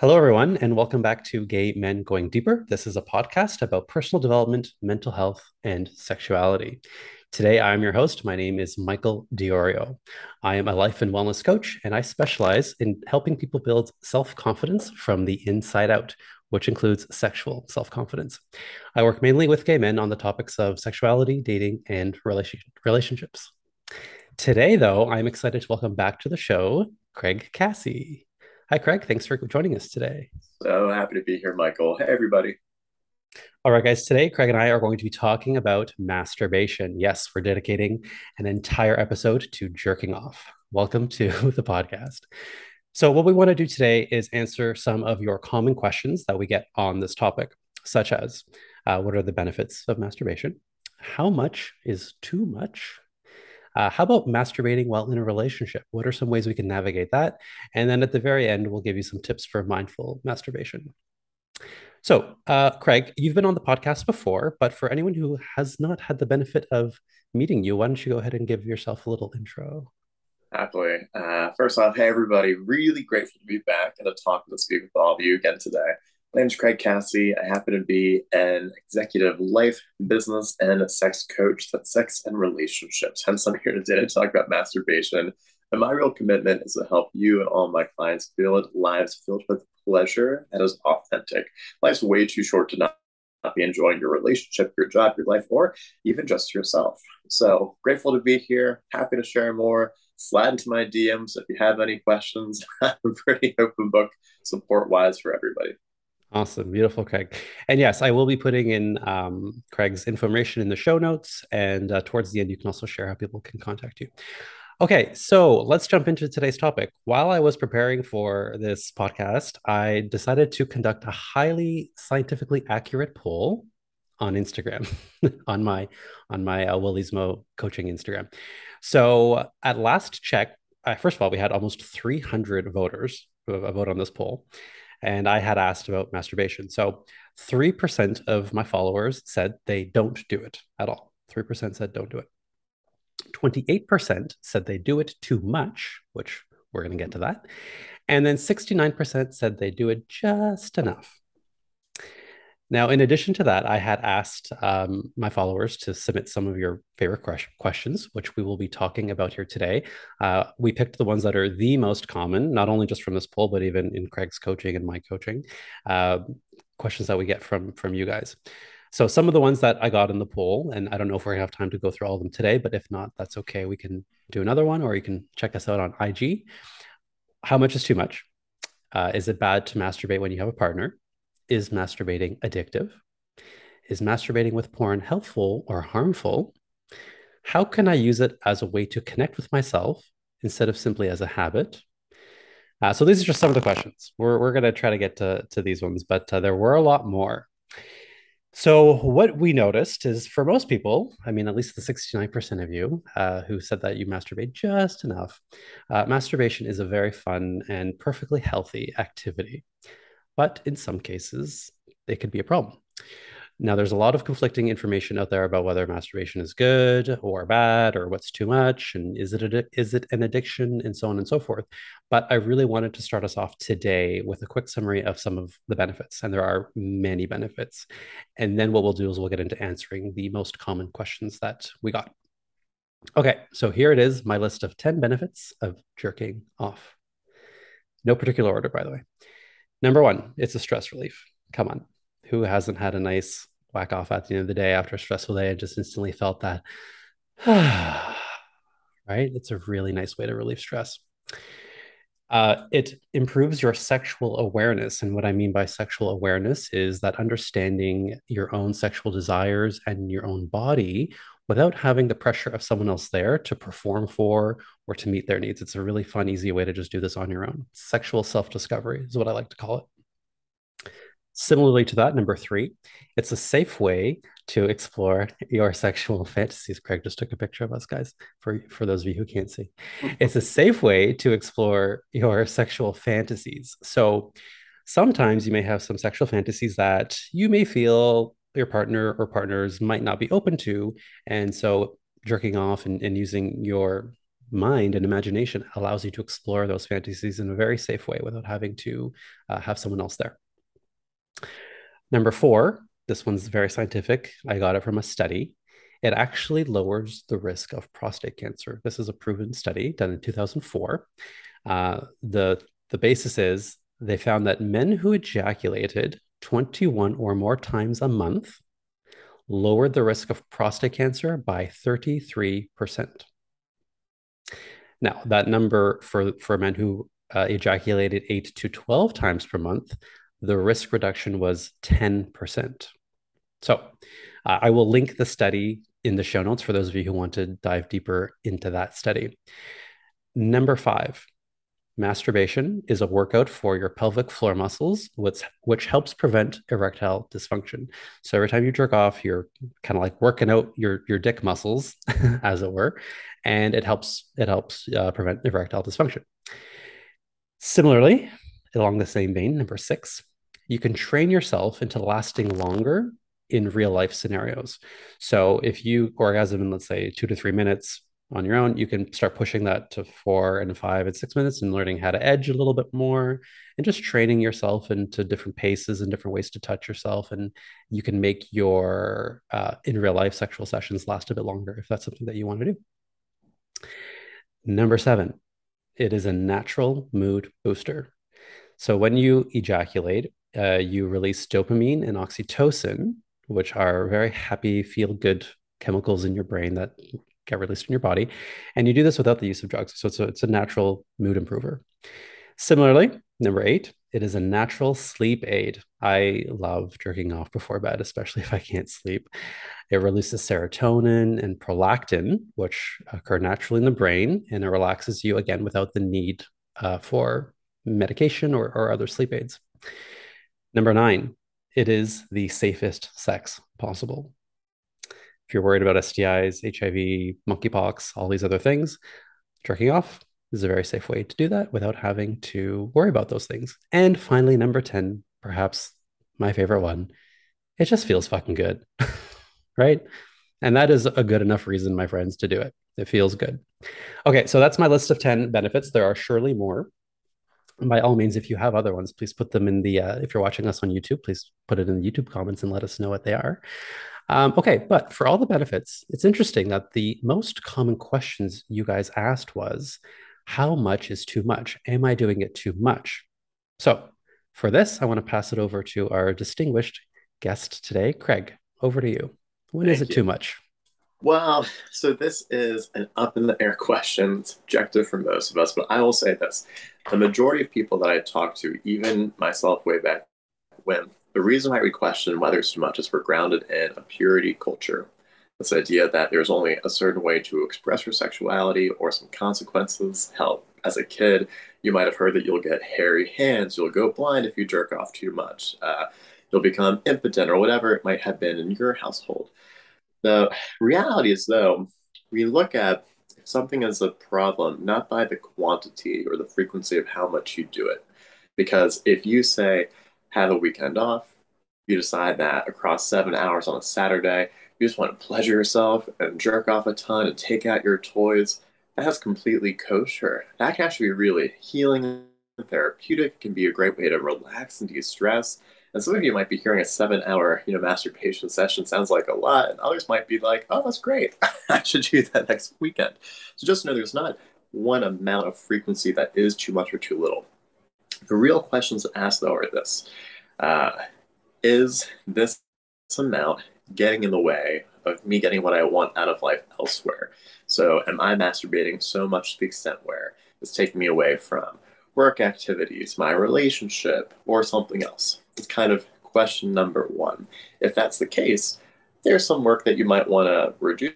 Hello, everyone, and welcome back to Gay Men Going Deeper. This is a podcast about personal development, mental health, and sexuality. Today, I'm your host. My name is Michael DiIorio. I am a life and wellness coach, and I specialize in helping people build self confidence from the inside out, which includes sexual self confidence. I work mainly with gay men on the topics of sexuality, dating, and relation- relationships. Today, though, I'm excited to welcome back to the show Craig Cassey. Hi, Craig. Thanks for joining us today. So happy to be here, Michael. Hey, everybody. All right, guys. Today, Craig and I are going to be talking about masturbation. Yes, we're dedicating an entire episode to jerking off. Welcome to the podcast. So, what we want to do today is answer some of your common questions that we get on this topic, such as uh, what are the benefits of masturbation? How much is too much? Uh, how about masturbating while in a relationship? What are some ways we can navigate that? And then at the very end, we'll give you some tips for mindful masturbation. So, uh, Craig, you've been on the podcast before, but for anyone who has not had the benefit of meeting you, why don't you go ahead and give yourself a little intro? Happily. Uh, first off, hey, everybody. Really grateful to be back and to talk and to speak with all of you again today. My name is Craig Cassey. I happen to be an executive life, business, and sex coach that's sex and relationships. Hence, I'm here today to talk about masturbation. And my real commitment is to help you and all my clients build lives filled with pleasure that is authentic. Life's way too short to not, not be enjoying your relationship, your job, your life, or even just yourself. So grateful to be here. Happy to share more. Slide into my DMs if you have any questions. I'm pretty open book support wise for everybody. Awesome. Beautiful, Craig. And yes, I will be putting in um, Craig's information in the show notes. And uh, towards the end, you can also share how people can contact you. Okay, so let's jump into today's topic. While I was preparing for this podcast, I decided to conduct a highly scientifically accurate poll on Instagram, on my on my uh, Wellismo coaching Instagram. So at last check, uh, first of all, we had almost 300 voters vote on this poll and I had asked about masturbation. So 3% of my followers said they don't do it at all. 3% said don't do it. 28% said they do it too much, which we're going to get to that. And then 69% said they do it just enough. Now, in addition to that, I had asked um, my followers to submit some of your favorite questions, which we will be talking about here today. Uh, we picked the ones that are the most common, not only just from this poll, but even in Craig's coaching and my coaching, uh, questions that we get from from you guys. So some of the ones that I got in the poll, and I don't know if we're gonna have time to go through all of them today, but if not, that's okay. We can do another one, or you can check us out on IG. How much is too much? Uh, is it bad to masturbate when you have a partner? Is masturbating addictive? Is masturbating with porn helpful or harmful? How can I use it as a way to connect with myself instead of simply as a habit? Uh, so these are just some of the questions. We're, we're going to try to get to, to these ones, but uh, there were a lot more. So what we noticed is for most people, I mean, at least the 69% of you uh, who said that you masturbate just enough, uh, masturbation is a very fun and perfectly healthy activity but in some cases, it could be a problem. Now, there's a lot of conflicting information out there about whether masturbation is good or bad or what's too much and is it a, is it an addiction and so on and so forth. But I really wanted to start us off today with a quick summary of some of the benefits, and there are many benefits. And then what we'll do is we'll get into answering the most common questions that we got. Okay, so here it is, my list of 10 benefits of jerking off. No particular order, by the way. Number one, it's a stress relief. Come on. Who hasn't had a nice whack off at the end of the day after a stressful day and just instantly felt that? right? It's a really nice way to relieve stress. Uh, it improves your sexual awareness. And what I mean by sexual awareness is that understanding your own sexual desires and your own body without having the pressure of someone else there to perform for or to meet their needs. It's a really fun, easy way to just do this on your own. Sexual self discovery is what I like to call it. Similarly to that, number three, it's a safe way to explore your sexual fantasies. Craig just took a picture of us, guys, for, for those of you who can't see. it's a safe way to explore your sexual fantasies. So sometimes you may have some sexual fantasies that you may feel your partner or partners might not be open to. And so jerking off and, and using your mind and imagination allows you to explore those fantasies in a very safe way without having to uh, have someone else there. Number four, this one's very scientific. I got it from a study. It actually lowers the risk of prostate cancer. This is a proven study done in 2004. Uh, the the basis is they found that men who ejaculated 21 or more times a month lowered the risk of prostate cancer by 33%. Now, that number for, for men who uh, ejaculated 8 to 12 times per month, the risk reduction was 10%. So, uh, I will link the study in the show notes for those of you who want to dive deeper into that study. Number five, Masturbation is a workout for your pelvic floor muscles, which, which helps prevent erectile dysfunction. So every time you jerk off, you're kind of like working out your, your dick muscles, as it were, and it helps it helps uh, prevent erectile dysfunction. Similarly, along the same vein, number six, you can train yourself into lasting longer in real life scenarios. So if you orgasm in, let's say, two to three minutes, on your own, you can start pushing that to four and five and six minutes and learning how to edge a little bit more and just training yourself into different paces and different ways to touch yourself. And you can make your uh, in real life sexual sessions last a bit longer if that's something that you want to do. Number seven, it is a natural mood booster. So when you ejaculate, uh, you release dopamine and oxytocin, which are very happy, feel good chemicals in your brain that get released in your body. And you do this without the use of drugs. So it's a, it's a natural mood improver. Similarly, number eight, it is a natural sleep aid. I love jerking off before bed, especially if I can't sleep. It releases serotonin and prolactin, which occur naturally in the brain, and it relaxes you again without the need uh, for medication or, or other sleep aids. Number nine, it is the safest sex possible if you're worried about STIs, HIV, monkeypox, all these other things, jerking off is a very safe way to do that without having to worry about those things. And finally, number 10, perhaps my favorite one, it just feels fucking good, right? And that is a good enough reason, my friends, to do it. It feels good. Okay, so that's my list of 10 benefits. There are surely more. By all means, if you have other ones, please put them in the, uh, if you're watching us on YouTube, please put it in the YouTube comments and let us know what they are. Um, okay, but for all the benefits, it's interesting that the most common questions you guys asked was, how much is too much? Am I doing it too much? So for this, I want to pass it over to our distinguished guest today, Craig. Over to you. When Thank is it you. too much? Well, so this is an up in the air question, subjective for most of us, but I will say this. The majority of people that I talk to, even myself way back when, the reason why we question whether it's too much is we're grounded in a purity culture. This idea that there's only a certain way to express your sexuality or some consequences. Hell, as a kid, you might have heard that you'll get hairy hands, you'll go blind if you jerk off too much, uh, you'll become impotent, or whatever it might have been in your household. The reality is, though, we look at something is a problem not by the quantity or the frequency of how much you do it. Because if you say, have a weekend off. You decide that across seven hours on a Saturday, you just want to pleasure yourself and jerk off a ton and take out your toys. That's completely kosher. That can actually be really healing and therapeutic. It can be a great way to relax and de-stress. And some of you might be hearing a seven-hour, you know, masturbation session sounds like a lot, and others might be like, "Oh, that's great. I should do that next weekend." So just know there's not one amount of frequency that is too much or too little. The real questions to ask, though, are this uh, Is this amount getting in the way of me getting what I want out of life elsewhere? So, am I masturbating so much to the extent where it's taking me away from work activities, my relationship, or something else? It's kind of question number one. If that's the case, there's some work that you might want to reduce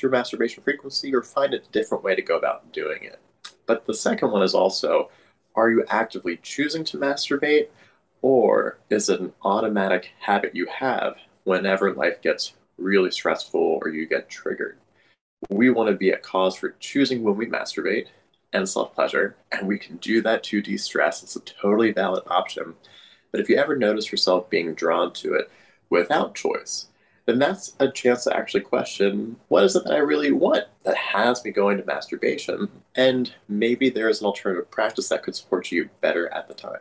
your masturbation frequency or find a different way to go about doing it. But the second one is also are you actively choosing to masturbate, or is it an automatic habit you have whenever life gets really stressful or you get triggered? We want to be a cause for choosing when we masturbate and self pleasure, and we can do that to de stress. It's a totally valid option. But if you ever notice yourself being drawn to it without choice, then that's a chance to actually question what is it that I really want that has me going to masturbation? And maybe there's an alternative practice that could support you better at the time.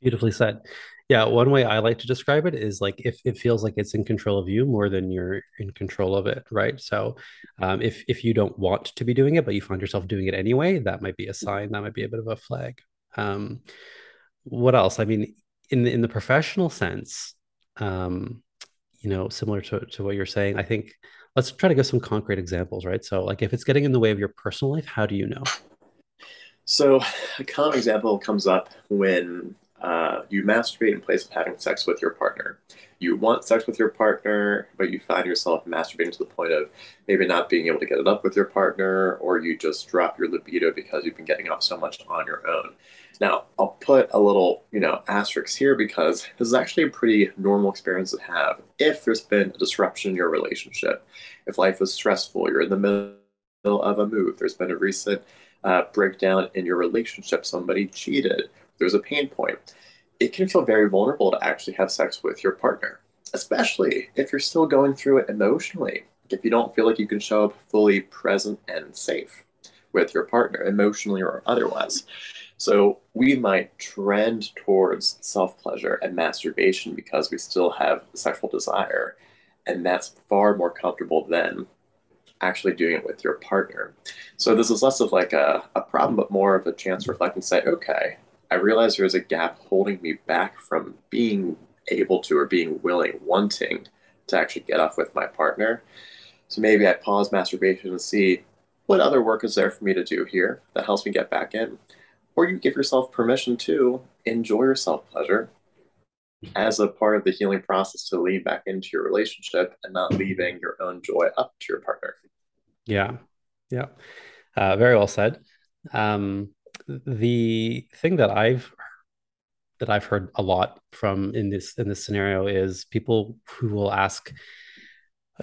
Beautifully said. Yeah, one way I like to describe it is like if it feels like it's in control of you more than you're in control of it, right? So, um, if if you don't want to be doing it, but you find yourself doing it anyway, that might be a sign. That might be a bit of a flag. Um, what else? I mean, in in the professional sense, um, you know, similar to to what you're saying, I think let's try to give some concrete examples, right? So, like if it's getting in the way of your personal life, how do you know? So, a common example comes up when uh, you masturbate in place of having sex with your partner. You want sex with your partner, but you find yourself masturbating to the point of maybe not being able to get it up with your partner, or you just drop your libido because you've been getting off so much on your own. Now, I'll put a little, you know, asterisk here because this is actually a pretty normal experience to have if there's been a disruption in your relationship. If life is stressful, you're in the middle of a move, there's been a recent uh, breakdown in your relationship, somebody cheated, there's a pain point. It can feel very vulnerable to actually have sex with your partner, especially if you're still going through it emotionally. If you don't feel like you can show up fully present and safe with your partner, emotionally or otherwise. So we might trend towards self pleasure and masturbation because we still have sexual desire. And that's far more comfortable than actually doing it with your partner. So this is less of like a, a problem, but more of a chance to reflect and say, okay, I realize there's a gap holding me back from being able to or being willing, wanting to actually get off with my partner. So maybe I pause masturbation and see what other work is there for me to do here that helps me get back in. Or you give yourself permission to enjoy your self pleasure as a part of the healing process to lean back into your relationship and not leaving your own joy up to your partner. Yeah. Yeah. Uh, very well said. Um, the thing that I've that I've heard a lot from in this in this scenario is people who will ask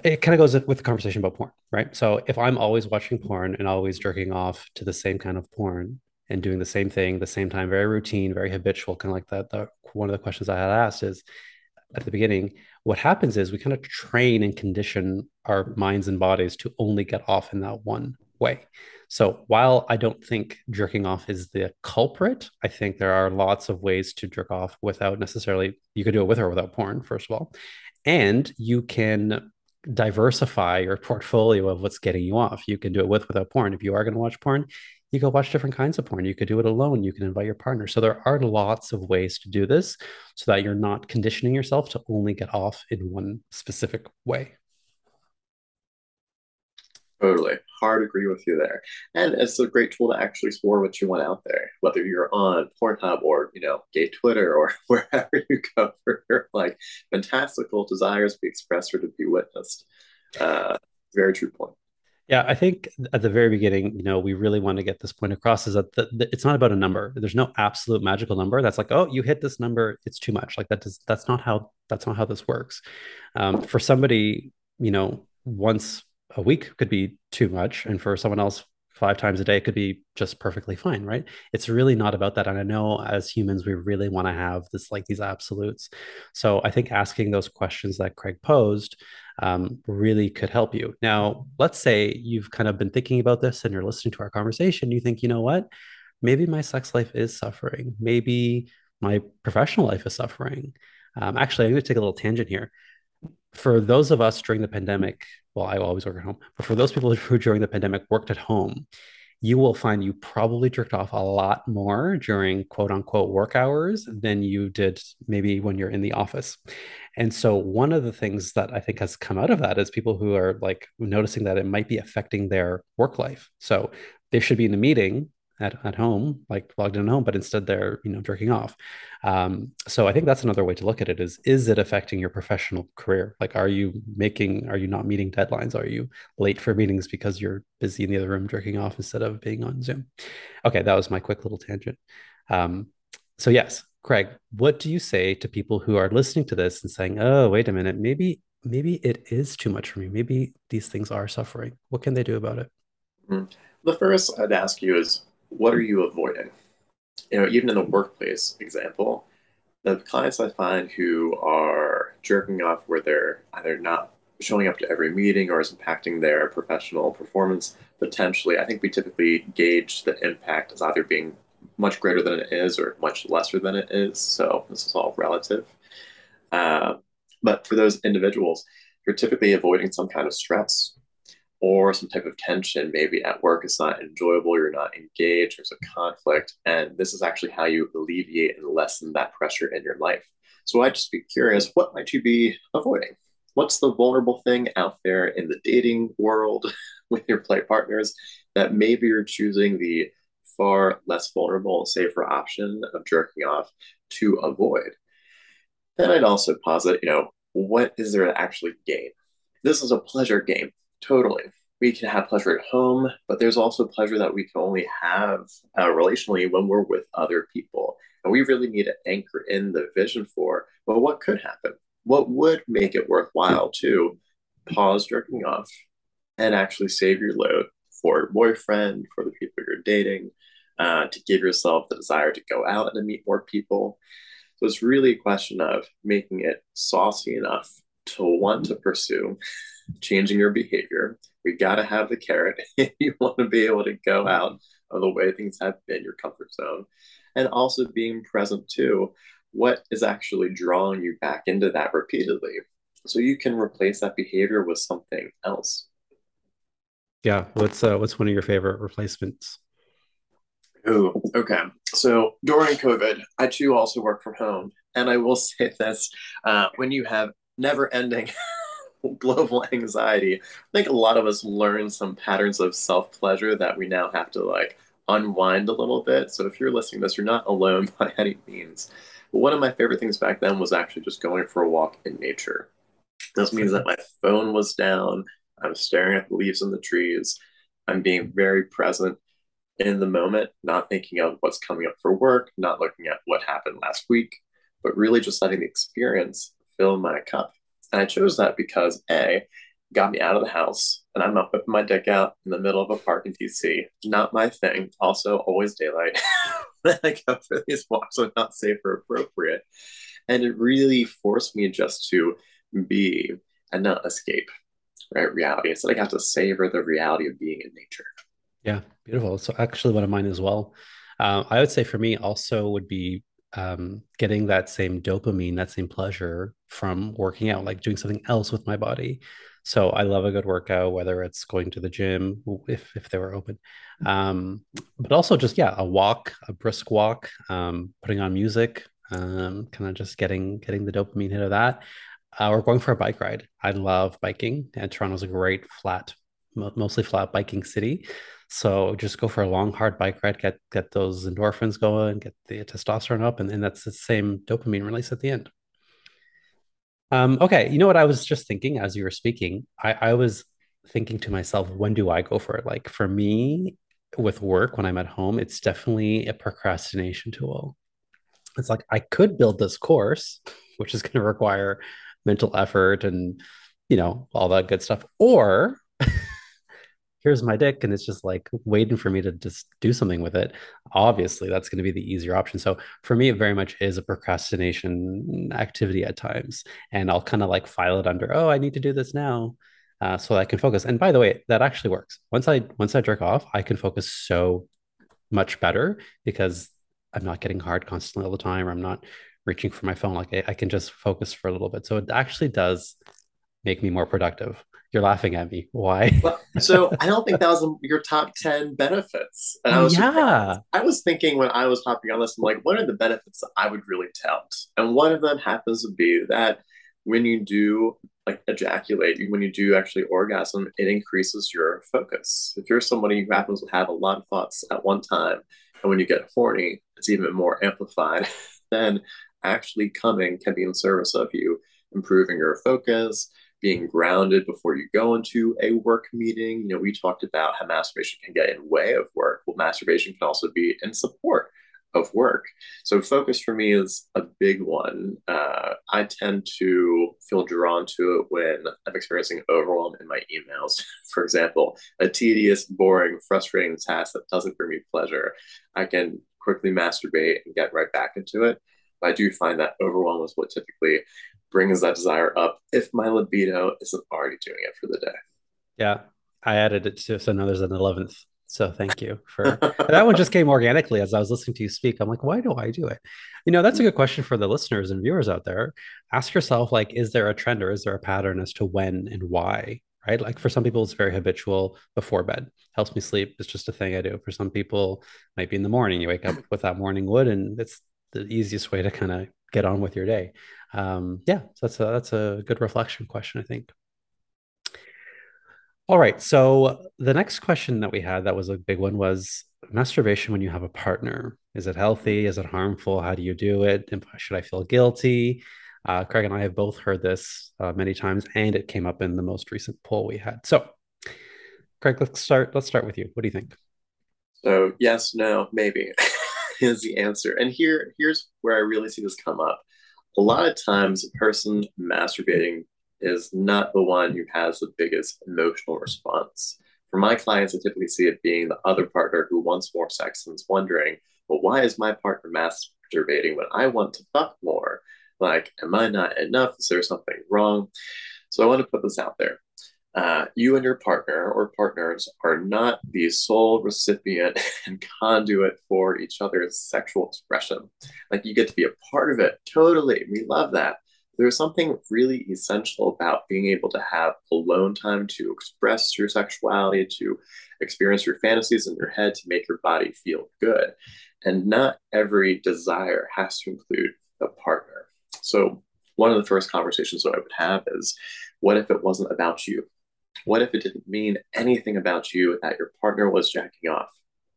it kind of goes with the conversation about porn, right? So if I'm always watching porn and always jerking off to the same kind of porn and doing the same thing, the same time, very routine, very habitual, kind of like that. The, one of the questions I had asked is at the beginning, what happens is we kind of train and condition our minds and bodies to only get off in that one way. So while I don't think jerking off is the culprit, I think there are lots of ways to jerk off without necessarily, you could do it with or without porn, first of all. And you can diversify your portfolio of what's getting you off. You can do it with without porn. If you are going to watch porn, you go watch different kinds of porn. You could do it alone. You can invite your partner. So there are lots of ways to do this so that you're not conditioning yourself to only get off in one specific way. Totally. Hard agree with you there. And it's a great tool to actually explore what you want out there, whether you're on Pornhub or, you know, gay Twitter or wherever you go for your like fantastical desires to be expressed or to be witnessed. Uh, very true point. Yeah, I think at the very beginning, you know, we really want to get this point across is that the, the, it's not about a number. There's no absolute magical number that's like, oh, you hit this number, it's too much. Like that does that's not how that's not how this works. Um, for somebody, you know, once a week could be too much and for someone else five times a day could be just perfectly fine right? It's really not about that and i know as humans we really want to have this like these absolutes. So i think asking those questions that craig posed um, really could help you. Now let's say you've kind of been thinking about this and you're listening to our conversation you think you know what? Maybe my sex life is suffering. Maybe my professional life is suffering. Um, actually i'm going to take a little tangent here for those of us during the pandemic, well, I always work at home, but for those people who during the pandemic worked at home, you will find you probably jerked off a lot more during quote unquote work hours than you did maybe when you're in the office. And so, one of the things that I think has come out of that is people who are like noticing that it might be affecting their work life. So, they should be in a meeting at, at home, like logged in at home, but instead they're, you know, jerking off. Um, so I think that's another way to look at it is, is it affecting your professional career? Like, are you making, are you not meeting deadlines? Are you late for meetings because you're busy in the other room jerking off instead of being on Zoom? Okay. That was my quick little tangent. Um, so yes, Craig, what do you say to people who are listening to this and saying, oh, wait a minute, maybe, maybe it is too much for me. Maybe these things are suffering. What can they do about it? Mm-hmm. The first I'd ask you is what are you avoiding? You know, even in the workplace example, the clients I find who are jerking off where they're either not showing up to every meeting or is impacting their professional performance potentially, I think we typically gauge the impact as either being much greater than it is or much lesser than it is. So this is all relative. Uh, but for those individuals, you're typically avoiding some kind of stress or some type of tension. Maybe at work it's not enjoyable, you're not engaged, there's a conflict. And this is actually how you alleviate and lessen that pressure in your life. So I'd just be curious what might you be avoiding? What's the vulnerable thing out there in the dating world with your play partners that maybe you're choosing the far less vulnerable, safer option of jerking off to avoid? Then I'd also posit, you know, what is there to actually gain? This is a pleasure game, totally. We can have pleasure at home, but there's also pleasure that we can only have uh, relationally when we're with other people. And we really need to anchor in the vision for, well, what could happen? What would make it worthwhile to pause jerking off and actually save your load for your boyfriend, for the people you're dating, uh, to give yourself the desire to go out and to meet more people. So it's really a question of making it saucy enough to want to pursue changing your behavior. We got to have the carrot if you want to be able to go out of the way things have been, your comfort zone, and also being present too. What is actually drawing you back into that repeatedly? So you can replace that behavior with something else. Yeah. What's uh, what's one of your favorite replacements? Oh, okay. So during COVID, I too also work from home. And I will say this uh, when you have never ending global anxiety, I think a lot of us learn some patterns of self pleasure that we now have to like unwind a little bit. So if you're listening to this, you're not alone by any means. But one of my favorite things back then was actually just going for a walk in nature. This means that my phone was down. I'm staring at the leaves in the trees. I'm being very present in the moment, not thinking of what's coming up for work, not looking at what happened last week, but really just letting the experience fill my cup. And I chose that because A, got me out of the house and I'm not putting my dick out in the middle of a park in DC. Not my thing. Also, always daylight. I go for these walks are not safe or appropriate. And it really forced me just to be and not escape right reality. So I got to savor the reality of being in nature. Yeah, beautiful. So actually, one of mine as well. Uh, I would say for me also would be um, getting that same dopamine, that same pleasure from working out, like doing something else with my body. So I love a good workout, whether it's going to the gym, if if they were open, um, but also just yeah, a walk, a brisk walk, um, putting on music, um, kind of just getting getting the dopamine hit of that. Uh, or going for a bike ride. I love biking, and Toronto's a great flat, mostly flat biking city. So just go for a long, hard bike ride, get get those endorphins going, get the testosterone up, and then that's the same dopamine release at the end. Um, okay, you know what I was just thinking as you were speaking? I, I was thinking to myself, when do I go for it? Like for me, with work when I'm at home, it's definitely a procrastination tool. It's like I could build this course, which is going to require mental effort and you know all that good stuff, or here's my dick and it's just like waiting for me to just do something with it obviously that's going to be the easier option. So for me it very much is a procrastination activity at times and i'll kind of like file it under oh i need to do this now uh, so i can focus. And by the way that actually works. Once i once i jerk off i can focus so much better because i'm not getting hard constantly all the time or i'm not reaching for my phone like I, I can just focus for a little bit. So it actually does make me more productive you're laughing at me. Why? So I don't think that was your top 10 benefits. And I oh, was yeah. I was thinking when I was hopping on this, I'm like, what are the benefits that I would really tout? And one of them happens to be that when you do like ejaculate, when you do actually orgasm, it increases your focus. If you're somebody who happens to have a lot of thoughts at one time, and when you get horny, it's even more amplified, then actually coming can be in service of you improving your focus, being grounded before you go into a work meeting. You know, we talked about how masturbation can get in way of work. Well, masturbation can also be in support of work. So focus for me is a big one. Uh, I tend to feel drawn to it when I'm experiencing overwhelm in my emails. For example, a tedious, boring, frustrating task that doesn't bring me pleasure. I can quickly masturbate and get right back into it. I do find that overwhelm is what typically brings that desire up if my libido isn't already doing it for the day. Yeah, I added it to so now there's an eleventh. So thank you for that one. Just came organically as I was listening to you speak. I'm like, why do I do it? You know, that's a good question for the listeners and viewers out there. Ask yourself, like, is there a trend or is there a pattern as to when and why? Right. Like for some people, it's very habitual before bed, helps me sleep. It's just a thing I do. For some people, might be in the morning. You wake up with that morning wood, and it's the easiest way to kind of get on with your day. Um, yeah, so that's a that's a good reflection question, I think. All right. So the next question that we had that was a big one was masturbation when you have a partner. Is it healthy? Is it harmful? How do you do it? Should I feel guilty? Uh, Craig and I have both heard this uh, many times, and it came up in the most recent poll we had. So, Craig, let's start. Let's start with you. What do you think? So, yes, no, maybe is the answer. And here, here's where I really see this come up. A lot of times, a person masturbating is not the one who has the biggest emotional response. For my clients, I typically see it being the other partner who wants more sex and is wondering, well, why is my partner masturbating when I want to fuck more? Like, am I not enough? Is there something wrong? So I want to put this out there. Uh, you and your partner or partners are not the sole recipient and conduit for each other's sexual expression. Like you get to be a part of it. Totally. We love that there's something really essential about being able to have alone time to express your sexuality, to experience your fantasies in your head, to make your body feel good. And not every desire has to include a partner. So, one of the first conversations that I would have is what if it wasn't about you? What if it didn't mean anything about you that your partner was jacking off,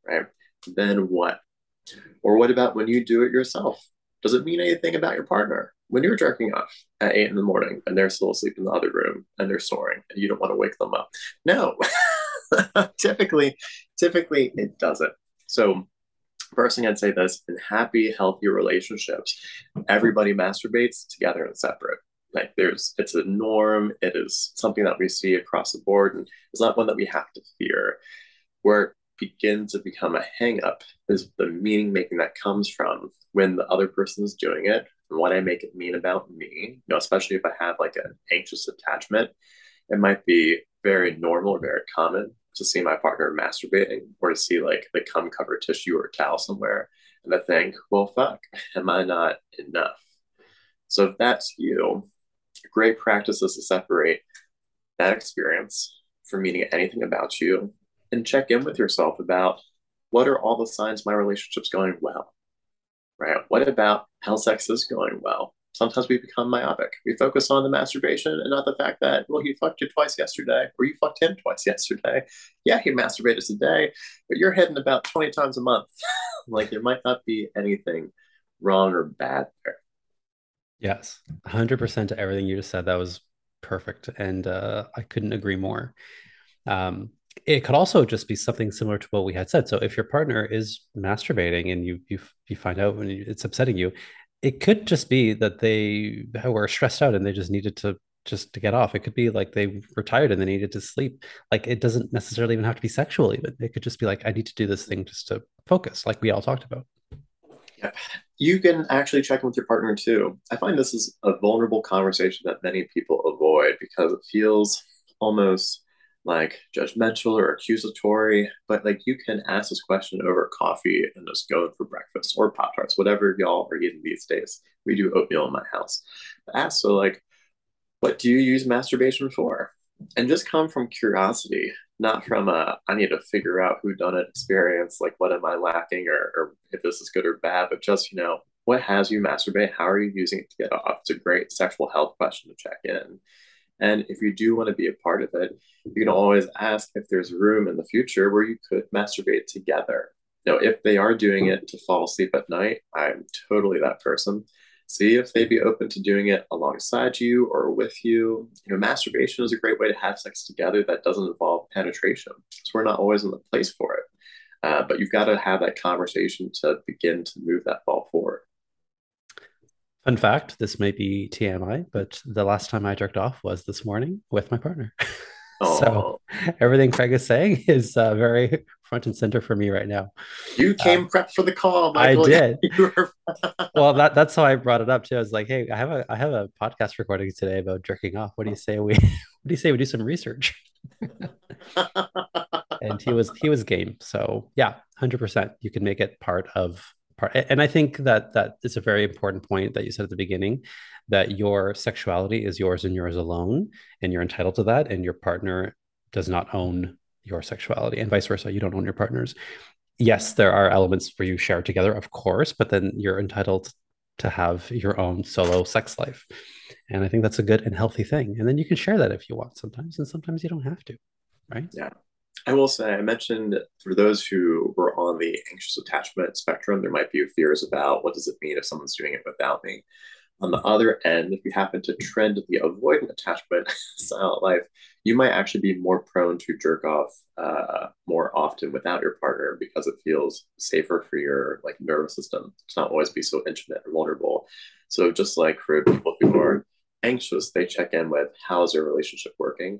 right? Then what? Or what about when you do it yourself? Does it mean anything about your partner? when you're jerking off at eight in the morning and they're still asleep in the other room and they're snoring and you don't want to wake them up. No, typically, typically it doesn't. So first thing I'd say this in happy, healthy relationships, everybody masturbates together and separate. Like there's it's a norm, it is something that we see across the board, and it's not one that we have to fear. Where it begins to become a hang up is the meaning making that comes from when the other person is doing it and what I make it mean about me, you know, especially if I have like an anxious attachment, it might be very normal or very common to see my partner masturbating or to see like the cum covered tissue or towel somewhere and I think, well, fuck, am I not enough? So if that's you, great practices to separate that experience from meaning anything about you and check in with yourself about what are all the signs my relationship's going well? right? What about how sex is going well? Sometimes we become myopic. We focus on the masturbation and not the fact that, well, he fucked you twice yesterday, or you fucked him twice yesterday. Yeah, he masturbated today, but you're hitting about 20 times a month. like there might not be anything wrong or bad there. Yes, 100% to everything you just said. That was perfect. And uh, I couldn't agree more. Um, it could also just be something similar to what we had said. So if your partner is masturbating and you you you find out when it's upsetting you, it could just be that they were stressed out and they just needed to just to get off. It could be like they were tired and they needed to sleep. Like it doesn't necessarily even have to be sexual. Even it could just be like I need to do this thing just to focus, like we all talked about. Yeah. You can actually check in with your partner too. I find this is a vulnerable conversation that many people avoid because it feels almost like judgmental or accusatory, but like you can ask this question over coffee and just go for breakfast or Pop Tarts, whatever y'all are eating these days. We do oatmeal in my house. ask, so like, what do you use masturbation for? And just come from curiosity, not from a I need to figure out who done it experience, like what am I lacking or, or if this is good or bad, but just, you know, what has you masturbate? How are you using it to get off? It's a great sexual health question to check in. And if you do want to be a part of it, you can always ask if there's room in the future where you could masturbate together. Now, if they are doing it to fall asleep at night, I'm totally that person. See if they'd be open to doing it alongside you or with you. You know, masturbation is a great way to have sex together that doesn't involve penetration. So we're not always in the place for it. Uh, but you've got to have that conversation to begin to move that ball forward. Fun fact this may be TMI, but the last time I jerked off was this morning with my partner. So everything Craig is saying is uh, very front and center for me right now. You came uh, prepped for the call, Michael. I did. well, that, that's how I brought it up too. I was like, "Hey, I have a I have a podcast recording today about jerking off. What do you say we What do you say we do some research?" and he was he was game. So yeah, hundred percent. You can make it part of part. And I think that that is a very important point that you said at the beginning, that your sexuality is yours and yours alone, and you're entitled to that, and your partner does not own your sexuality, and vice versa. You don't own your partner's. Yes, there are elements where you share together, of course, but then you're entitled to have your own solo sex life. And I think that's a good and healthy thing. And then you can share that if you want sometimes, and sometimes you don't have to, right? Yeah. I will say, I mentioned for those who were on the anxious attachment spectrum, there might be fears about what does it mean if someone's doing it without me. On the other end, if you happen to trend the avoidant attachment style life, you might actually be more prone to jerk off uh, more often without your partner because it feels safer for your like nervous system to not always be so intimate and vulnerable. So just like for people who are anxious, they check in with how's your relationship working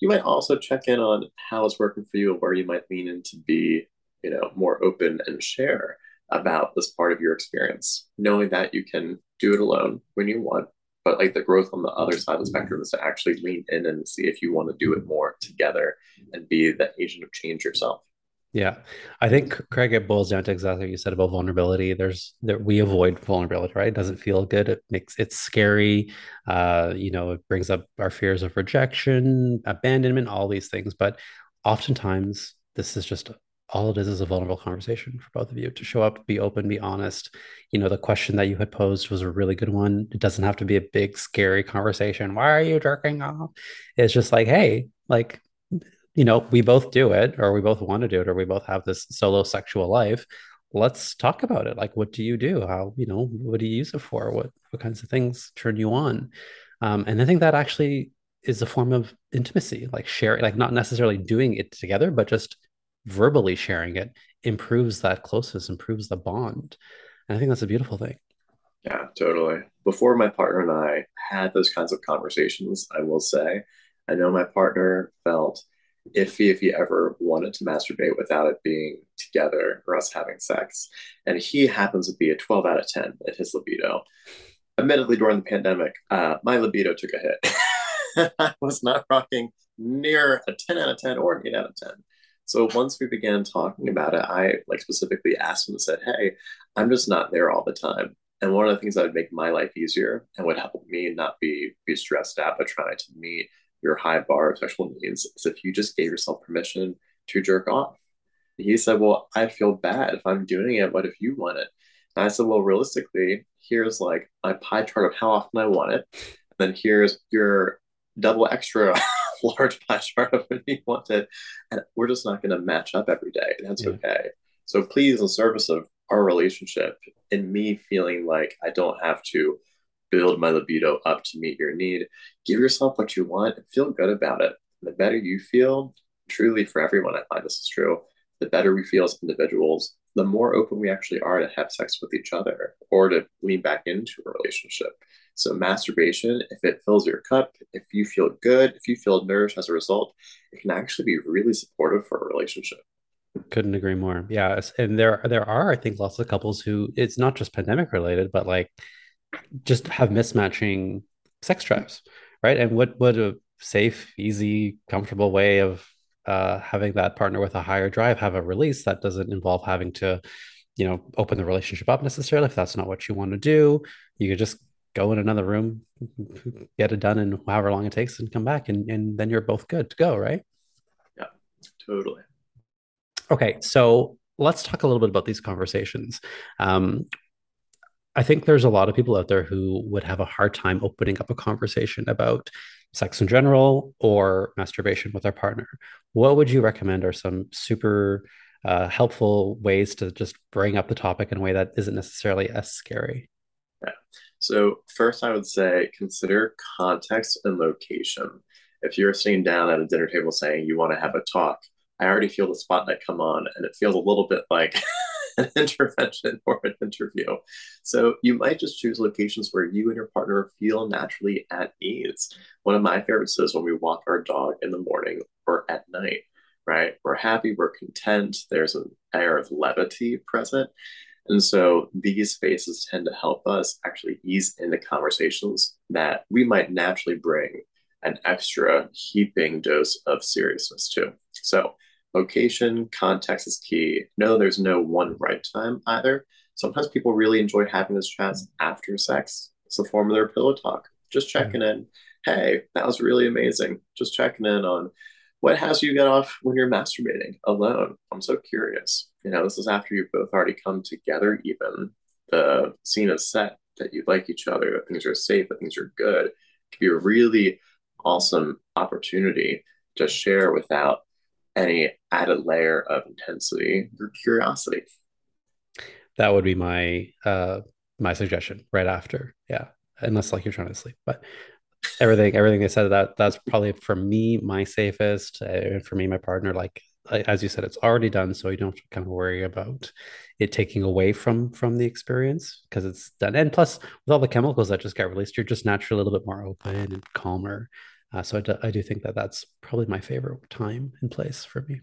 you might also check in on how it's working for you and where you might lean in to be, you know, more open and share about this part of your experience, knowing that you can do it alone when you want. But like the growth on the other side of the spectrum is to actually lean in and see if you want to do it more together and be the agent of change yourself. Yeah, I think Craig, it boils down to exactly what you said about vulnerability. There's that we avoid vulnerability, right? It doesn't feel good. It makes it's scary. Uh, you know, it brings up our fears of rejection, abandonment, all these things. But oftentimes, this is just all it is is a vulnerable conversation for both of you to show up, be open, be honest. You know, the question that you had posed was a really good one. It doesn't have to be a big, scary conversation. Why are you jerking off? It's just like, hey, like you know, we both do it, or we both want to do it, or we both have this solo sexual life. Let's talk about it. Like, what do you do? How, you know, what do you use it for? What what kinds of things turn you on? Um, and I think that actually is a form of intimacy, like sharing, like not necessarily doing it together, but just verbally sharing it improves that closeness, improves the bond. And I think that's a beautiful thing. Yeah, totally. Before my partner and I had those kinds of conversations, I will say, I know my partner felt iffy if he ever wanted to masturbate without it being together or us having sex. And he happens to be a 12 out of 10 at his libido. Admittedly, during the pandemic, uh, my libido took a hit. I was not rocking near a 10 out of 10 or an 8 out of 10. So once we began talking about it, I like specifically asked him and said, Hey, I'm just not there all the time. And one of the things that would make my life easier and would help me not be be stressed out, but trying to meet your high bar of sexual needs is if you just gave yourself permission to jerk off. He said, Well, I feel bad if I'm doing it. What if you want it? And I said, Well, realistically, here's like my pie chart of how often I want it. And then here's your double extra large pie chart of when you want it. And we're just not going to match up every day. That's yeah. okay. So please, in service of our relationship and me feeling like I don't have to build my libido up to meet your need. Give yourself what you want and feel good about it. The better you feel, truly for everyone, I find this is true, the better we feel as individuals, the more open we actually are to have sex with each other or to lean back into a relationship. So, masturbation, if it fills your cup, if you feel good, if you feel nourished as a result, it can actually be really supportive for a relationship. Couldn't agree more. Yeah, and there there are I think lots of couples who it's not just pandemic related, but like just have mismatching sex drives, right? And what what a safe, easy, comfortable way of uh, having that partner with a higher drive have a release that doesn't involve having to, you know, open the relationship up necessarily. If that's not what you want to do, you could just go in another room, get it done in however long it takes, and come back, and and then you're both good to go, right? Yeah, totally. Okay, so let's talk a little bit about these conversations. Um, I think there's a lot of people out there who would have a hard time opening up a conversation about sex in general or masturbation with their partner. What would you recommend are some super uh, helpful ways to just bring up the topic in a way that isn't necessarily as scary? Yeah. So, first, I would say consider context and location. If you're sitting down at a dinner table saying you want to have a talk, I already feel the spotlight come on, and it feels a little bit like an intervention or an interview. So you might just choose locations where you and your partner feel naturally at ease. One of my favorites is when we walk our dog in the morning or at night, right? We're happy, we're content, there's an air of levity present. And so these spaces tend to help us actually ease into conversations that we might naturally bring an extra heaping dose of seriousness to. So location, context is key. No, there's no one right time either. Sometimes people really enjoy having those chats after sex. It's a form of their pillow talk. Just hmm. checking in. Hey, that was really amazing. Just checking in on what has you get off when you're masturbating alone. I'm so curious. You know, this is after you've both already come together, even the scene is set that you like each other, that things are safe, that things are good. It could be a really awesome opportunity to share without any added layer of intensity or curiosity. That would be my uh my suggestion right after. Yeah. Unless like you're trying to sleep. But everything everything they said that that's probably for me my safest uh, for me my partner like as you said it's already done so you don't have to kind of worry about it taking away from from the experience because it's done and plus with all the chemicals that just got released you're just naturally a little bit more open and calmer uh, so I do, I do think that that's probably my favorite time and place for me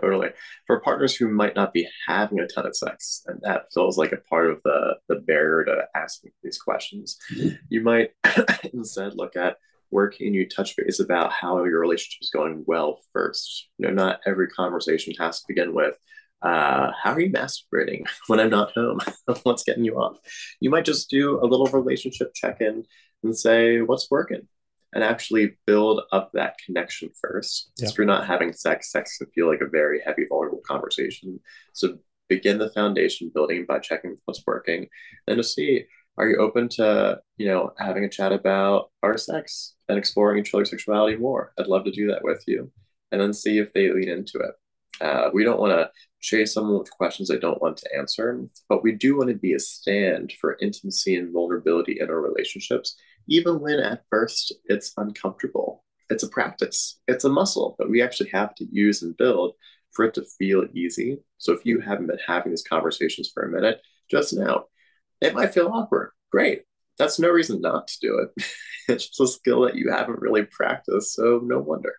Totally. For partners who might not be having a ton of sex, and that feels like a part of the the barrier to asking these questions, mm-hmm. you might instead look at where can you touch base about how your relationship is going well first. You know, not every conversation has to begin with, uh, how are you masturbating when I'm not home? what's getting you off? You might just do a little relationship check in and say, what's working? And actually build up that connection first. Yeah. If you're not having sex, sex can feel like a very heavy, vulnerable conversation. So begin the foundation building by checking what's working and to see are you open to you know having a chat about our sex and exploring each other's sexuality more i'd love to do that with you and then see if they lean into it uh, we don't want to chase someone with questions they don't want to answer but we do want to be a stand for intimacy and vulnerability in our relationships even when at first it's uncomfortable. It's a practice, it's a muscle that we actually have to use and build for it to feel easy. So if you haven't been having these conversations for a minute, just know it might feel awkward. Great. That's no reason not to do it. it's just a skill that you haven't really practiced. So no wonder.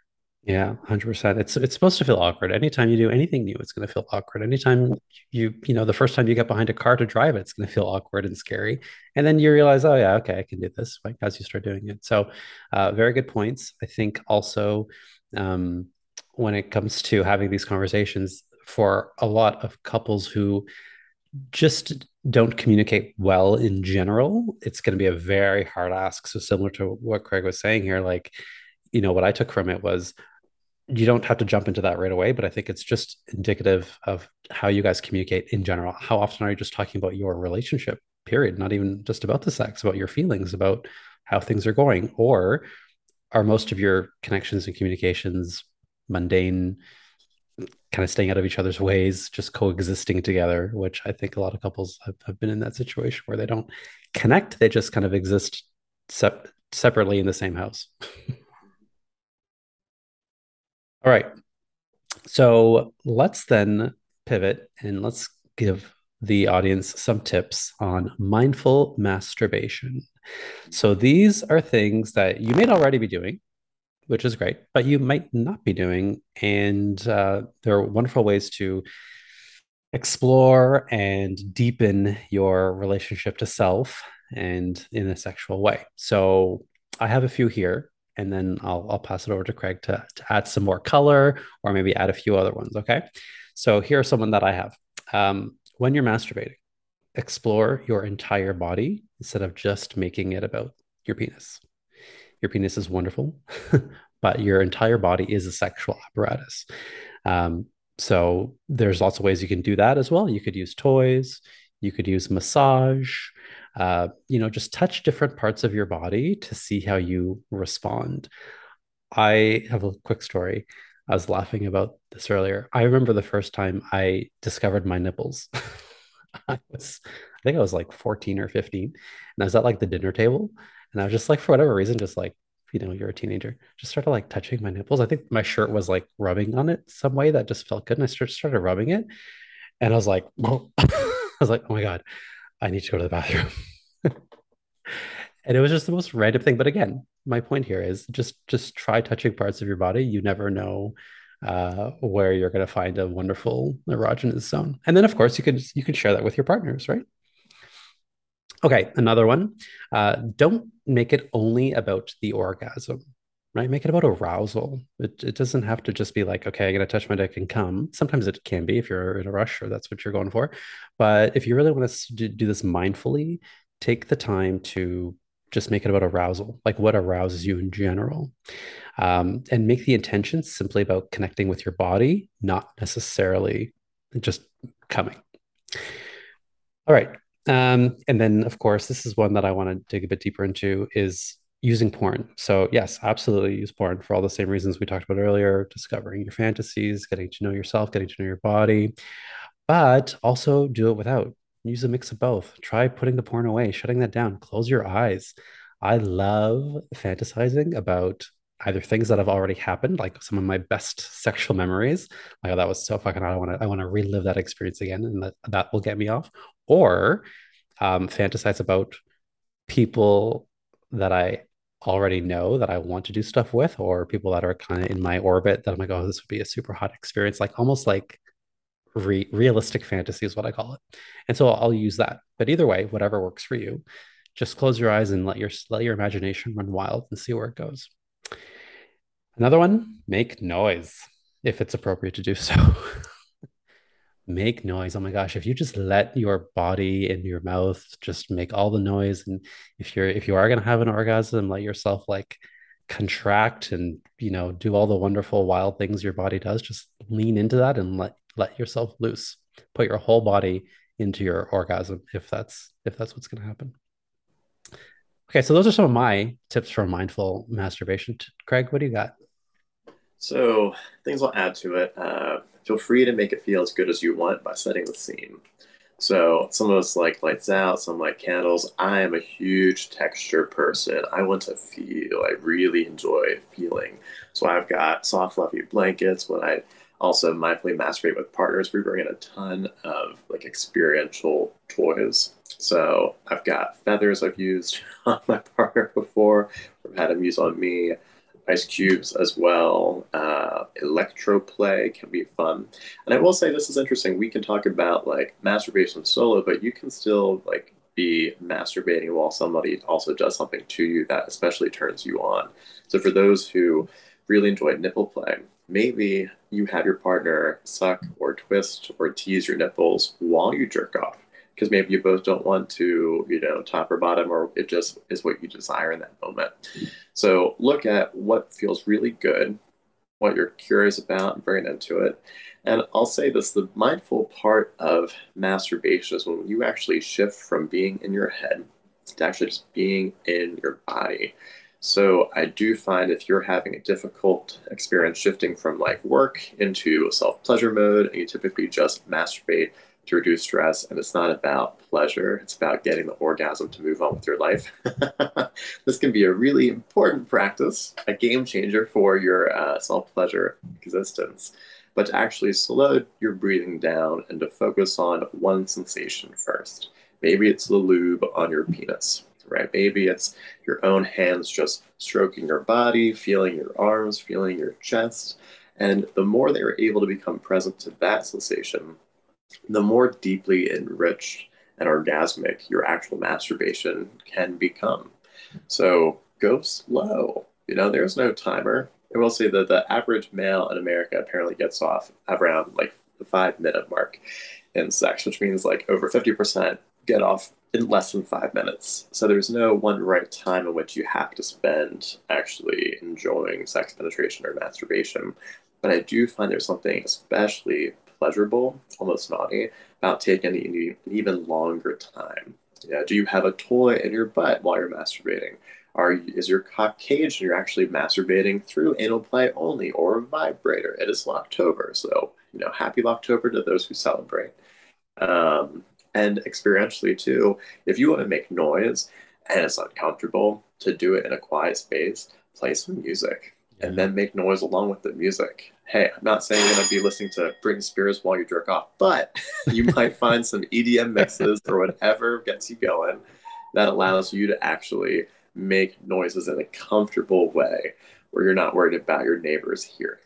Yeah, hundred percent. It's it's supposed to feel awkward. Anytime you do anything new, it's going to feel awkward. Anytime you you know the first time you get behind a car to drive it, it's going to feel awkward and scary. And then you realize, oh yeah, okay, I can do this. Like as you start doing it. So, uh, very good points. I think also um, when it comes to having these conversations, for a lot of couples who just don't communicate well in general, it's going to be a very hard ask. So similar to what Craig was saying here, like you know what I took from it was you don't have to jump into that right away, but I think it's just indicative of how you guys communicate in general. How often are you just talking about your relationship, period? Not even just about the sex, about your feelings, about how things are going. Or are most of your connections and communications mundane, kind of staying out of each other's ways, just coexisting together, which I think a lot of couples have, have been in that situation where they don't connect, they just kind of exist sep- separately in the same house. All right. So let's then pivot and let's give the audience some tips on mindful masturbation. So these are things that you may already be doing, which is great, but you might not be doing. And uh, there are wonderful ways to explore and deepen your relationship to self and in a sexual way. So I have a few here and then I'll, I'll pass it over to Craig to, to add some more color or maybe add a few other ones. Okay. So here's someone that I have. Um, when you're masturbating, explore your entire body instead of just making it about your penis. Your penis is wonderful, but your entire body is a sexual apparatus. Um, so there's lots of ways you can do that as well. You could use toys, you could use massage, uh, you know, just touch different parts of your body to see how you respond. I have a quick story. I was laughing about this earlier. I remember the first time I discovered my nipples. I was, I think I was like 14 or 15, and I was at like the dinner table, and I was just like, for whatever reason, just like, you know, you're a teenager, just started like touching my nipples. I think my shirt was like rubbing on it some way that just felt good, and I started started rubbing it, And I was like, I was like, oh my God, I need to go to the bathroom. and it was just the most random thing. But again, my point here is just just try touching parts of your body. You never know uh, where you're going to find a wonderful erogenous zone. And then, of course, you can you can share that with your partners, right? Okay, another one. Uh, don't make it only about the orgasm, right? Make it about arousal. It, it doesn't have to just be like, okay, I'm going to touch my dick and come. Sometimes it can be if you're in a rush or that's what you're going for. But if you really want to do this mindfully, take the time to just make it about arousal, like what arouses you in general. Um, and make the intention simply about connecting with your body, not necessarily just coming. All right. Um, and then, of course, this is one that I want to dig a bit deeper into is using porn. So, yes, absolutely use porn for all the same reasons we talked about earlier discovering your fantasies, getting to know yourself, getting to know your body, but also do it without. Use a mix of both. Try putting the porn away, shutting that down, close your eyes. I love fantasizing about either things that have already happened, like some of my best sexual memories. Like, oh, that was so fucking. hot. I want to. I want to relive that experience again, and that that will get me off. Or um, fantasize about people that I already know that I want to do stuff with, or people that are kind of in my orbit that I'm like, oh, this would be a super hot experience, like almost like re- realistic fantasy is what I call it. And so I'll use that. But either way, whatever works for you, just close your eyes and let your let your imagination run wild and see where it goes. Another one, make noise if it's appropriate to do so. make noise. Oh my gosh, if you just let your body and your mouth just make all the noise and if you're if you are going to have an orgasm, let yourself like contract and you know do all the wonderful wild things your body does just lean into that and let let yourself loose put your whole body into your orgasm if that's if that's what's going to happen okay so those are some of my tips for mindful masturbation craig what do you got so, things I'll add to it. Uh, feel free to make it feel as good as you want by setting the scene. So, some of us like lights out, some like candles. I am a huge texture person. I want to feel, I really enjoy feeling. So, I've got soft, fluffy blankets, When I also mindfully masturbate with partners. We bring in a ton of like experiential toys. So, I've got feathers I've used on my partner before, I've had them use on me ice cubes as well. Uh, electroplay can be fun. And I will say this is interesting. We can talk about like masturbation solo, but you can still like be masturbating while somebody also does something to you that especially turns you on. So for those who really enjoy nipple play, maybe you have your partner suck or twist or tease your nipples while you jerk off because maybe you both don't want to, you know, top or bottom, or it just is what you desire in that moment. So look at what feels really good, what you're curious about, and bring it into it. And I'll say this the mindful part of masturbation is when you actually shift from being in your head to actually just being in your body. So I do find if you're having a difficult experience shifting from like work into a self pleasure mode, and you typically just masturbate to reduce stress. And it's not about pleasure, it's about getting the orgasm to move on with your life. this can be a really important practice, a game changer for your uh, self pleasure existence. But to actually slow your breathing down and to focus on one sensation first. Maybe it's the lube on your penis, right? Maybe it's your own hands just stroking your body, feeling your arms, feeling your chest. And the more they are able to become present to that sensation, the more deeply enriched and orgasmic your actual masturbation can become. So go slow. You know, there's no timer. I will say that the average male in America apparently gets off around like the five minute mark in sex, which means like over 50% get off in less than five minutes. So there's no one right time in which you have to spend actually enjoying sex penetration or masturbation. But I do find there's something especially pleasurable, almost naughty, about taking an even longer time. Yeah, do you have a toy in your butt while you're masturbating? Are is your cock caged and you're actually masturbating through anal play only or a vibrator? It is Locktober, so you know, happy Locktober to those who celebrate. Um, and experientially too, if you want to make noise and it's uncomfortable to do it in a quiet space, play some music and then make noise along with the music. Hey, I'm not saying you're going to be listening to Britney Spears while you jerk off, but you might find some EDM mixes or whatever gets you going that allows you to actually make noises in a comfortable way where you're not worried about your neighbors hearing.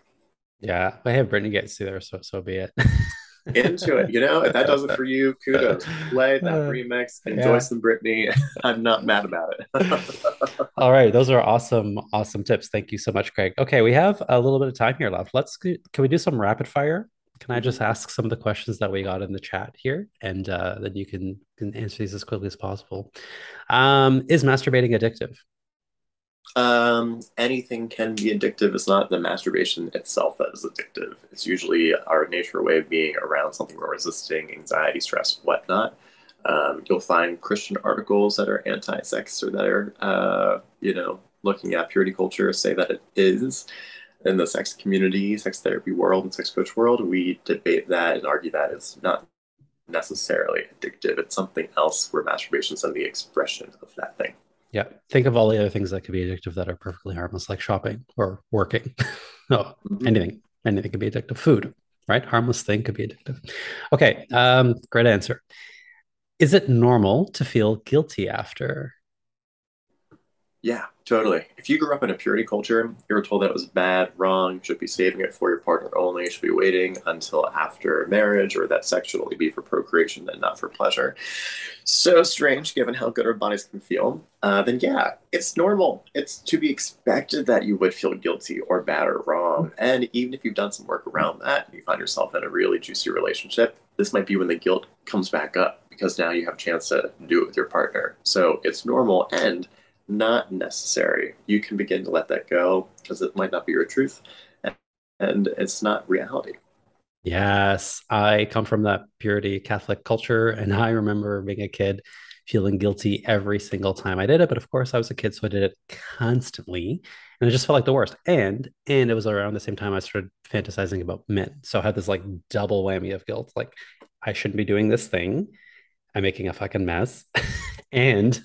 Yeah, I have Britney gets to there, so so be it. Into it, you know. If that does it for you, kudos. Play that uh, remix, enjoy yeah. some Britney. I'm not mad about it. All right, those are awesome, awesome tips. Thank you so much, Craig. Okay, we have a little bit of time here left. Let's can we do some rapid fire? Can I just mm-hmm. ask some of the questions that we got in the chat here, and uh, then you can, can answer these as quickly as possible? Um, is masturbating addictive? Um, anything can be addictive. It's not the masturbation itself that is addictive. It's usually our nature way of being around something we're resisting, anxiety, stress, whatnot. Um, you'll find Christian articles that are anti-sex or that are, uh, you know, looking at purity culture say that it is. In the sex community, sex therapy world, and sex coach world, we debate that and argue that it's not necessarily addictive. It's something else where masturbation is the expression of that thing. Yeah. Think of all the other things that could be addictive that are perfectly harmless, like shopping or working. no, mm-hmm. anything. Anything could be addictive. Food, right? Harmless thing could be addictive. Okay. Um, great answer. Is it normal to feel guilty after? Yeah, totally. If you grew up in a purity culture, you were told that it was bad, wrong, should be saving it for your partner only, should be waiting until after marriage, or that sex should only be for procreation and not for pleasure. So strange, given how good our bodies can feel. Uh, then yeah, it's normal. It's to be expected that you would feel guilty or bad or wrong. And even if you've done some work around that, and you find yourself in a really juicy relationship, this might be when the guilt comes back up because now you have a chance to do it with your partner. So it's normal and not necessary. You can begin to let that go because it might not be your truth and, it's not reality. Yes, I come from that purity Catholic culture, and I remember being a kid feeling guilty every single time I did it. But of course, I was a kid, so I did it constantly, and it just felt like the worst. And and it was around the same time I started fantasizing about men, so I had this like double whammy of guilt. Like I shouldn't be doing this thing. I'm making a fucking mess, and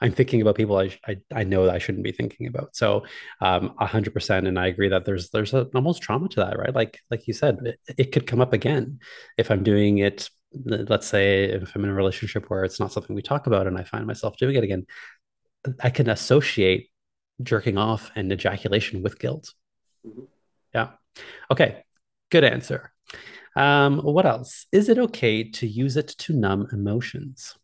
I'm thinking about people I, I, I know that I shouldn't be thinking about. So, um, a hundred percent. And I agree that there's, there's a, almost trauma to that, right? Like, like you said, it, it could come up again if I'm doing it. Let's say if I'm in a relationship where it's not something we talk about and I find myself doing it again, I can associate jerking off and ejaculation with guilt. Mm-hmm. Yeah. Okay. Good answer. Um, what else? Is it okay to use it to numb emotions?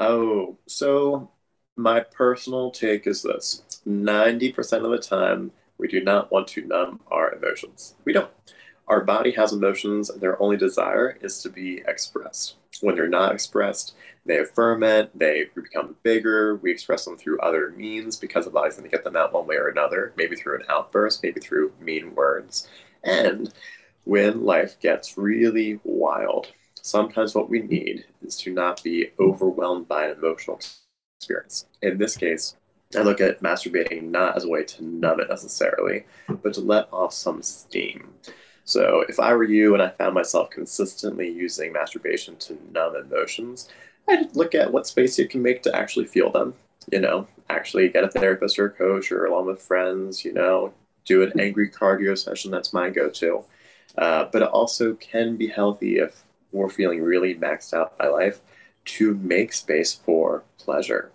Oh, so my personal take is this 90% of the time, we do not want to numb our emotions. We don't. Our body has emotions, and their only desire is to be expressed. When they're not expressed, they ferment, they become bigger. We express them through other means because the body's going to get them out one way or another, maybe through an outburst, maybe through mean words. And when life gets really wild, sometimes what we need is to not be overwhelmed by an emotional experience. In this case, I look at masturbating not as a way to numb it necessarily, but to let off some steam. So if I were you and I found myself consistently using masturbation to numb emotions, I'd look at what space you can make to actually feel them. You know, actually get a therapist or a coach or along with friends, you know, do an angry cardio session. That's my go to. Uh, but it also can be healthy if we're feeling really maxed out by life to make space for pleasure.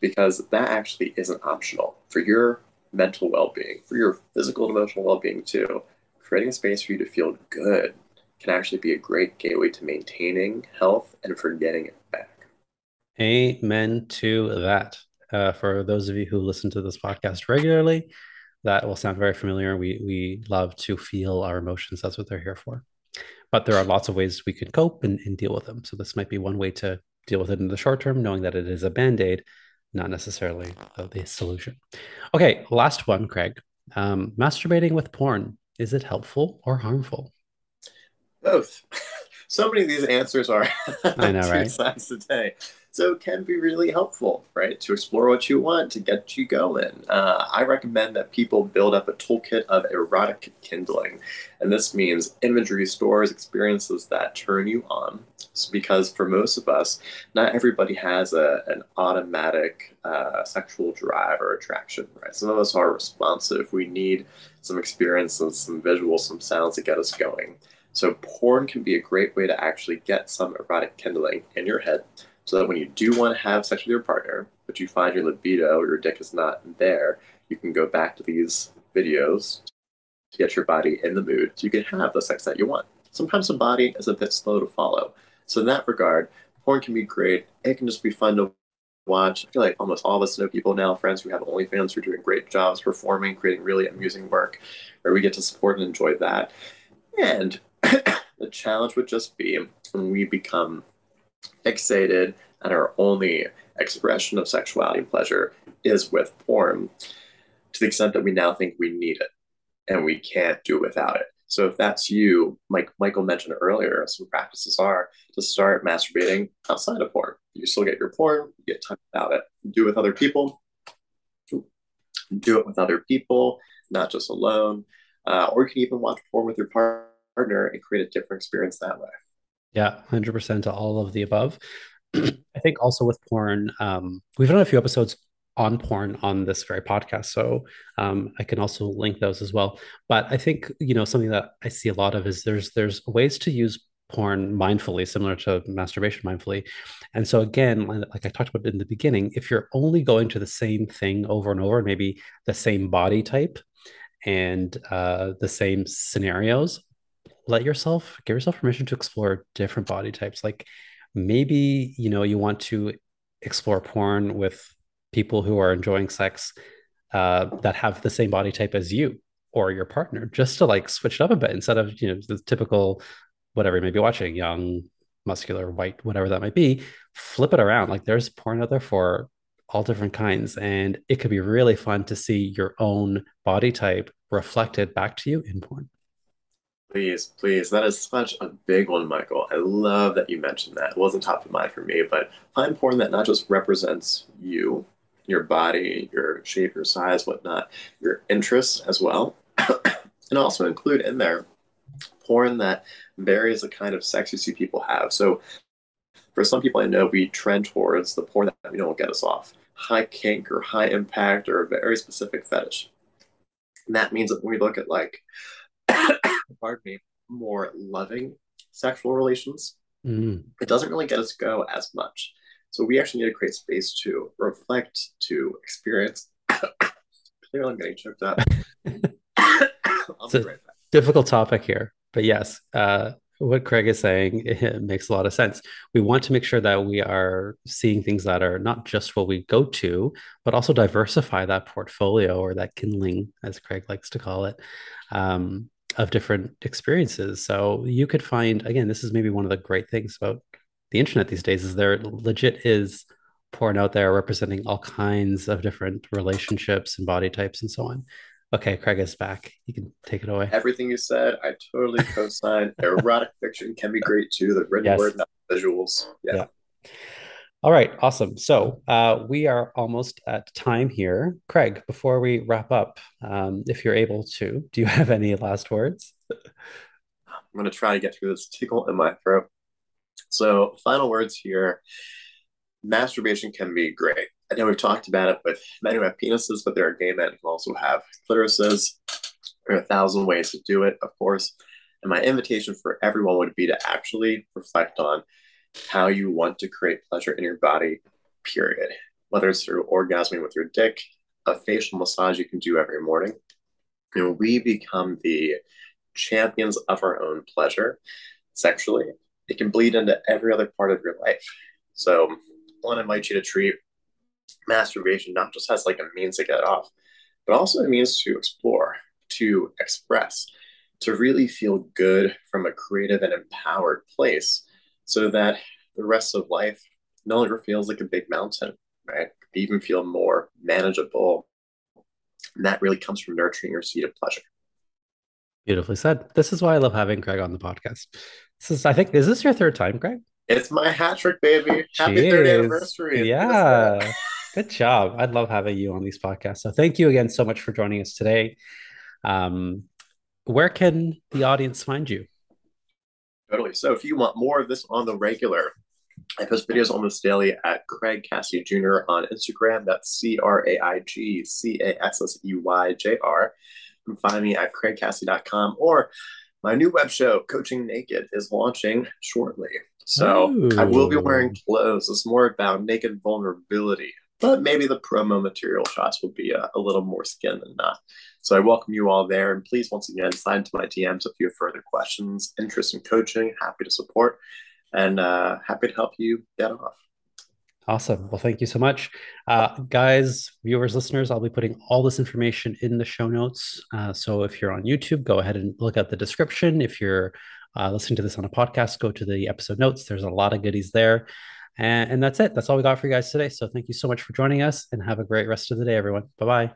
Because that actually isn't optional. For your mental well-being for your physical and emotional well-being too creating space for you to feel good can actually be a great gateway to maintaining health and for getting it back. Amen to that. Uh, for those of you who listen to this podcast regularly that will sound very familiar. We we love to feel our emotions. That's what they're here for but there are lots of ways we can cope and, and deal with them. So this might be one way to deal with it in the short term, knowing that it is a band aid, not necessarily the solution. Okay, last one, Craig. Um, masturbating with porn is it helpful or harmful? Both. so many of these answers are I know, right? sides today. So it can be really helpful, right? To explore what you want, to get you going. Uh, I recommend that people build up a toolkit of erotic kindling. And this means imagery stores experiences that turn you on. So because for most of us, not everybody has a, an automatic uh, sexual drive or attraction, right? Some of us are responsive. We need some experiences, some visuals, some sounds to get us going. So porn can be a great way to actually get some erotic kindling in your head so that when you do want to have sex with your partner, but you find your libido or your dick is not there, you can go back to these videos to get your body in the mood so you can have the sex that you want. Sometimes the body is a bit slow to follow. So in that regard, porn can be great. It can just be fun to watch. I feel like almost all of us know people now, friends who have OnlyFans who are doing great jobs performing, creating really amusing work, where we get to support and enjoy that. And the challenge would just be when we become fixated and our only expression of sexuality and pleasure is with porn to the extent that we now think we need it and we can't do without it. So if that's you, like Michael mentioned earlier, some practices are to start masturbating outside of porn. You still get your porn, you get time without it. Do it with other people. Do it with other people, not just alone. Uh, or you can even watch porn with your partner and create a different experience that way. Yeah, 100% to all of the above. I think also with porn, um, we've done a few episodes on porn on this very podcast, so um, I can also link those as well. But I think you know something that I see a lot of is there's there's ways to use porn mindfully, similar to masturbation mindfully. And so again, like I talked about in the beginning, if you're only going to the same thing over and over, maybe the same body type and uh, the same scenarios, let yourself give yourself permission to explore different body types. Like maybe you know you want to explore porn with people who are enjoying sex uh, that have the same body type as you or your partner, just to like switch it up a bit instead of you know the typical whatever you may be watching, young, muscular, white, whatever that might be. Flip it around. Like there's porn out there for all different kinds, and it could be really fun to see your own body type reflected back to you in porn. Please, please. That is such a big one, Michael. I love that you mentioned that. It wasn't top of mind for me, but find porn that not just represents you, your body, your shape, your size, whatnot, your interests as well. and also include in there porn that varies the kind of sex you see people have. So for some people I know we trend towards the porn that we know will get us off. High kink or high impact or a very specific fetish. And that means that when we look at like pardon me, more loving sexual relations, mm. it doesn't really get us go as much. So we actually need to create space to reflect, to experience. Clearly, I'm getting choked up. it's a right difficult topic here, but yes, uh, what Craig is saying it makes a lot of sense. We want to make sure that we are seeing things that are not just what we go to, but also diversify that portfolio or that kindling, as Craig likes to call it, um, of different experiences. So you could find again, this is maybe one of the great things about the internet these days is there legit is porn out there representing all kinds of different relationships and body types and so on. Okay, Craig is back. You can take it away. Everything you said, I totally co-sign. Erotic fiction can be great too. The written yes. word, not visuals. Yeah. yeah. All right, awesome. So uh, we are almost at time here. Craig, before we wrap up, um, if you're able to, do you have any last words? I'm going to try to get through this tickle in my throat. So, final words here masturbation can be great. I know we've talked about it with men who have penises, but there are gay men who also have clitorises. There are a thousand ways to do it, of course. And my invitation for everyone would be to actually reflect on how you want to create pleasure in your body, period. Whether it's through orgasming with your dick, a facial massage you can do every morning. You know, we become the champions of our own pleasure sexually. It can bleed into every other part of your life. So I want to invite you to treat masturbation not just as like a means to get off, but also a means to explore, to express, to really feel good from a creative and empowered place so that the rest of life no longer feels like a big mountain, right? even feel more manageable. And that really comes from nurturing your seed of pleasure. Beautifully said. This is why I love having Craig on the podcast. This is, I think, is this your third time, Greg? It's my hat trick, baby. Happy third anniversary. Yeah. Good job. I'd love having you on these podcasts. So thank you again so much for joining us today. Um, where can the audience find you? Totally. So if you want more of this on the regular, I post videos almost daily at Craig Cassey Jr. on Instagram. That's C R A I G C A S S E Y J R. You can find me at craigcassey.com or my new web show, Coaching Naked, is launching shortly. So Ooh. I will be wearing clothes. It's more about naked vulnerability, but maybe the promo material shots will be a, a little more skin than not. So I welcome you all there. And please, once again, slide into my DMs if you have further questions, interest in coaching, happy to support, and uh, happy to help you get off. Awesome. Well, thank you so much. Uh, guys, viewers, listeners, I'll be putting all this information in the show notes. Uh, so if you're on YouTube, go ahead and look at the description. If you're uh, listening to this on a podcast, go to the episode notes. There's a lot of goodies there. And, and that's it. That's all we got for you guys today. So thank you so much for joining us and have a great rest of the day, everyone. Bye bye.